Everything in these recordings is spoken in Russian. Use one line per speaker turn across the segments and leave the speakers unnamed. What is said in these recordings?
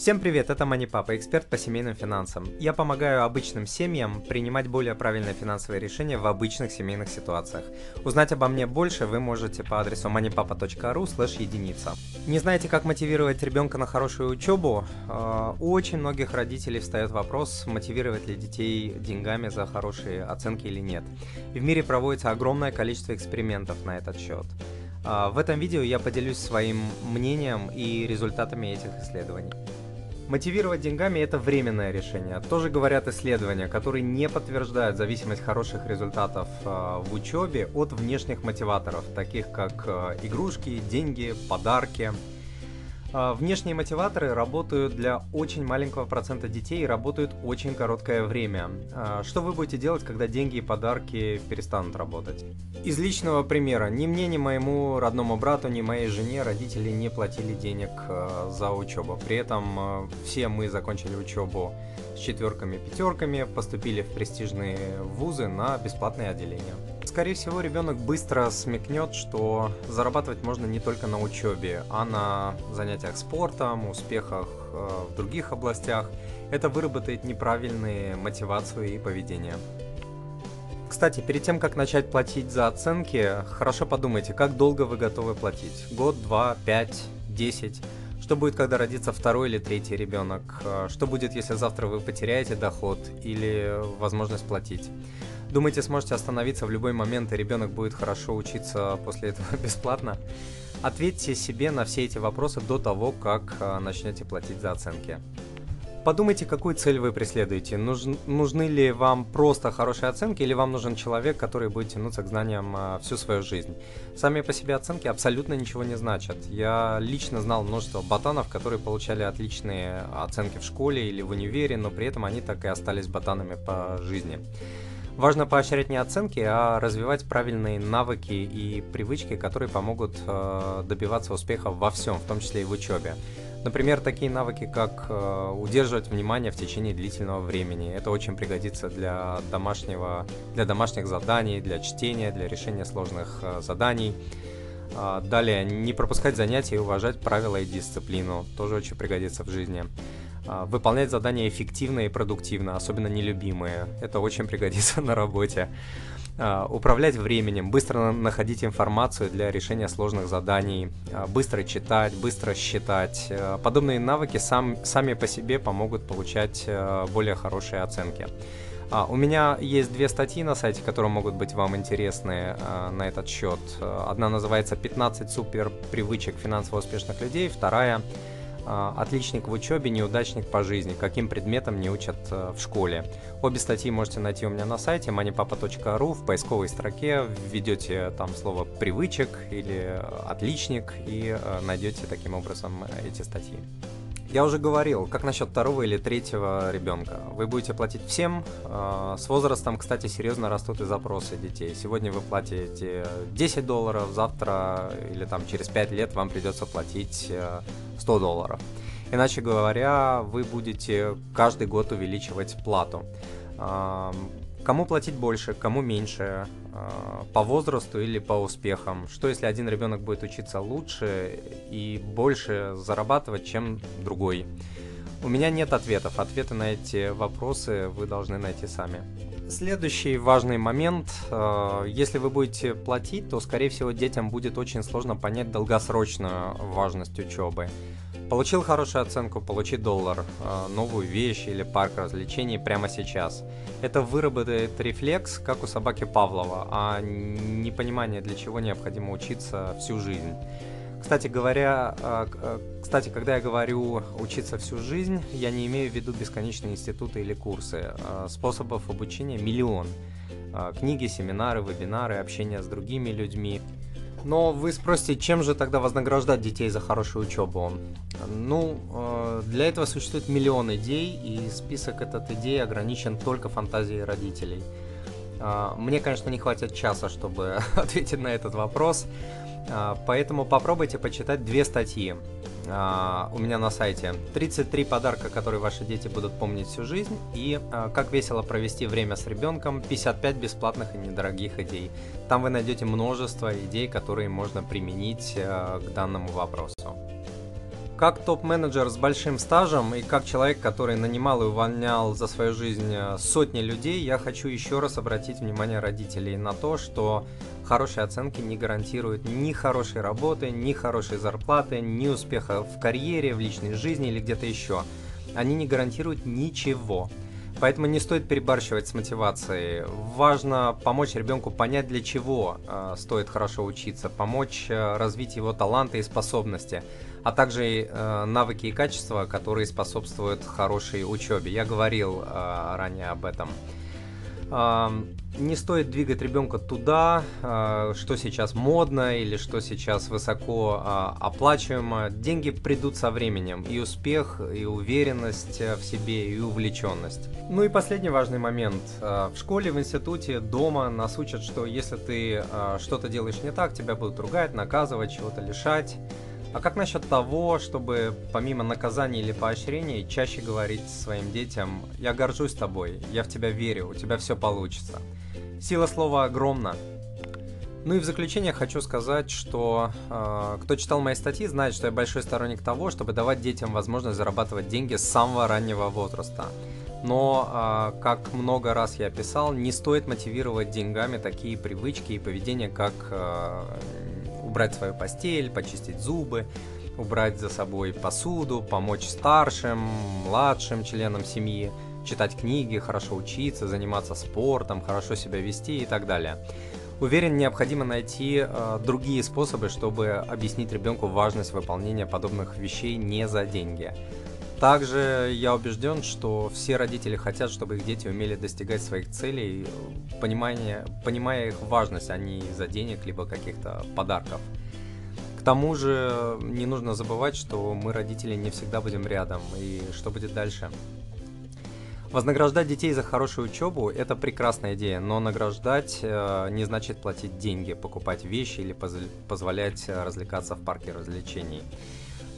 Всем привет, это Мани Папа, эксперт по семейным финансам. Я помогаю обычным семьям принимать более правильные финансовые решения в обычных семейных ситуациях. Узнать обо мне больше вы можете по адресу moneypapa.ru слэш единица. Не знаете, как мотивировать ребенка на хорошую учебу? А, у очень многих родителей встает вопрос, мотивировать ли детей деньгами за хорошие оценки или нет. В мире проводится огромное количество экспериментов на этот счет. А, в этом видео я поделюсь своим мнением и результатами этих исследований. Мотивировать деньгами – это временное решение. Тоже говорят исследования, которые не подтверждают зависимость хороших результатов э, в учебе от внешних мотиваторов, таких как э, игрушки, деньги, подарки – а, внешние мотиваторы работают для очень маленького процента детей и работают очень короткое время. А, что вы будете делать, когда деньги и подарки перестанут работать? Из личного примера. Ни мне, ни моему родному брату, ни моей жене родители не платили денег а, за учебу. При этом все мы закончили учебу с четверками, пятерками, поступили в престижные вузы на бесплатные отделения. Скорее всего, ребенок быстро смекнет, что зарабатывать можно не только на учебе, а на занятиях спортом, успехах э, в других областях. Это выработает неправильные мотивацию и поведение. Кстати, перед тем, как начать платить за оценки, хорошо подумайте, как долго вы готовы платить. Год, два, пять, десять. Что будет, когда родится второй или третий ребенок? Э, что будет, если завтра вы потеряете доход или возможность платить? Думаете, сможете остановиться в любой момент, и ребенок будет хорошо учиться после этого бесплатно? Ответьте себе на все эти вопросы до того, как э, начнете платить за оценки. Подумайте, какую цель вы преследуете. Нуж, нужны ли вам просто хорошие оценки, или вам нужен человек, который будет тянуться к знаниям а, всю свою жизнь. Сами по себе оценки абсолютно ничего не значат. Я лично знал множество ботанов, которые получали отличные оценки в школе или в универе, но при этом они так и остались ботанами по жизни. Важно поощрять не оценки, а развивать правильные навыки и привычки, которые помогут э, добиваться успеха во всем, в том числе и в учебе. Например, такие навыки, как э, удерживать внимание в течение длительного времени. Это очень пригодится для, домашнего, для домашних заданий, для чтения, для решения сложных э, заданий. Э, далее, не пропускать занятия и уважать правила и дисциплину. Тоже очень пригодится в жизни. Э, выполнять задания эффективно и продуктивно, особенно нелюбимые. Это очень пригодится на работе. А, управлять временем, быстро находить информацию для решения сложных заданий, а, быстро читать, быстро считать. А, подобные навыки сам, сами по себе помогут получать более хорошие оценки. у меня есть две статьи на сайте, которые могут быть вам интересны на этот счет. Одна называется «15 супер привычек финансово успешных людей», вторая а, отличник в учебе, неудачник по жизни, каким предметом не учат э, в школе. Обе статьи можете найти у меня на сайте moneypapa.ru, в поисковой строке введете там слово «привычек» или «отличник» и э, найдете таким образом эти статьи. Я уже говорил, как насчет второго или третьего ребенка. Вы будете платить всем. А, с возрастом, кстати, серьезно растут и запросы детей. Сегодня вы платите 10 долларов, завтра или там через 5 лет вам придется платить 100 э, долларов. Иначе говоря, вы будете каждый год увеличивать плату. Кому платить больше, кому меньше, а, по возрасту или по успехам? Что если один ребенок будет учиться лучше и больше зарабатывать, чем другой? У меня нет ответов. Ответы на эти вопросы вы должны найти сами. Следующий важный момент. А, если вы будете платить, то, скорее всего, детям будет очень сложно понять долгосрочную важность учебы. Получил хорошую оценку, получи доллар, э, новую вещь или парк развлечений прямо сейчас. Это выработает рефлекс, как у собаки Павлова, а не понимание, для чего необходимо учиться всю жизнь. Кстати говоря, э, э, кстати, когда я говорю учиться всю жизнь, я не имею в виду бесконечные институты или курсы. Способов обучения миллион. Книги, семинары, вебинары, общение с другими людьми. Но вы спросите, чем же тогда вознаграждать детей за хорошую учебу? Ну, э, для этого существует миллион идей, и список этот идей ограничен только фантазией родителей. А, мне, конечно, не хватит часа, чтобы ответить на этот вопрос, а, поэтому попробуйте почитать две статьи а, у меня на сайте. 33 подарка, которые ваши дети будут помнить всю жизнь, и как весело провести время с ребенком, 55 бесплатных и недорогих идей. Там вы найдете множество идей, которые можно применить к данному вопросу. Как топ-менеджер с большим стажем и как человек, который нанимал и увольнял за свою жизнь э, сотни людей, я хочу еще раз обратить внимание родителей на то, что хорошие оценки не гарантируют ни хорошей работы, ни хорошей зарплаты, ни успеха в карьере, в личной жизни или где-то еще. Они не гарантируют ничего. Поэтому не стоит перебарщивать с мотивацией. Важно помочь ребенку понять, для чего э, стоит хорошо учиться, помочь э, развить его таланты и способности, а также э, навыки и качества, которые способствуют хорошей учебе. Я говорил э, ранее об этом не стоит двигать ребенка туда, а, что сейчас модно или что сейчас высоко а, оплачиваемо. Деньги придут со временем. И успех, и уверенность в себе, и увлеченность. Ну и последний важный момент. А, в школе, в институте, дома нас учат, что если ты что-то делаешь не так, тебя будут ругать, наказывать, чего-то лишать. А как насчет того, чтобы помимо наказаний или поощрений чаще говорить своим детям «Я горжусь тобой, я в тебя верю, у тебя все получится». Сила слова огромна. Ну и в заключение хочу сказать, что э, кто читал мои статьи, знает, что я большой сторонник того, чтобы давать детям возможность зарабатывать деньги с самого раннего возраста. Но, э, как много раз я писал, не стоит мотивировать деньгами такие привычки и поведение, как э, убрать свою постель, почистить зубы, убрать за собой посуду, помочь старшим, младшим членам семьи, читать книги, хорошо учиться, заниматься спортом, хорошо себя вести и так далее. Уверен, необходимо найти э, другие способы, чтобы объяснить ребенку важность выполнения подобных вещей не за деньги. Также я убежден, что все родители хотят, чтобы их дети умели достигать своих целей, понимая, понимая их важность, а не из-за денег либо каких-то подарков. К тому же не нужно забывать, что мы, родители, не всегда будем рядом, и что будет дальше. Вознаграждать детей за хорошую учебу – это прекрасная идея, но награждать э, не значит платить деньги, покупать вещи или поз- позволять развлекаться в парке развлечений.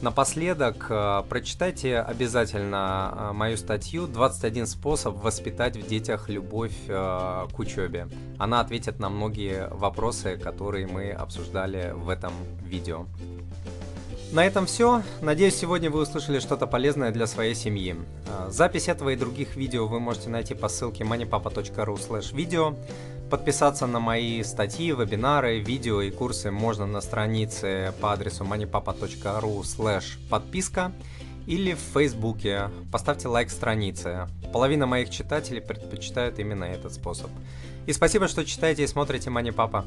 Напоследок, э, прочитайте обязательно э, мою статью «21 способ воспитать в детях любовь э, к учебе». Она ответит на многие вопросы, которые мы обсуждали в этом видео. На этом все. Надеюсь, сегодня вы услышали что-то полезное для своей семьи. Запись этого и других видео вы можете найти по ссылке moneypapa.ru видео. Подписаться на мои статьи, вебинары, видео и курсы можно на странице по адресу moneypapa.ru подписка или в Фейсбуке. Поставьте лайк странице. Половина моих читателей предпочитают именно этот способ. И спасибо, что читаете и смотрите Money Papa.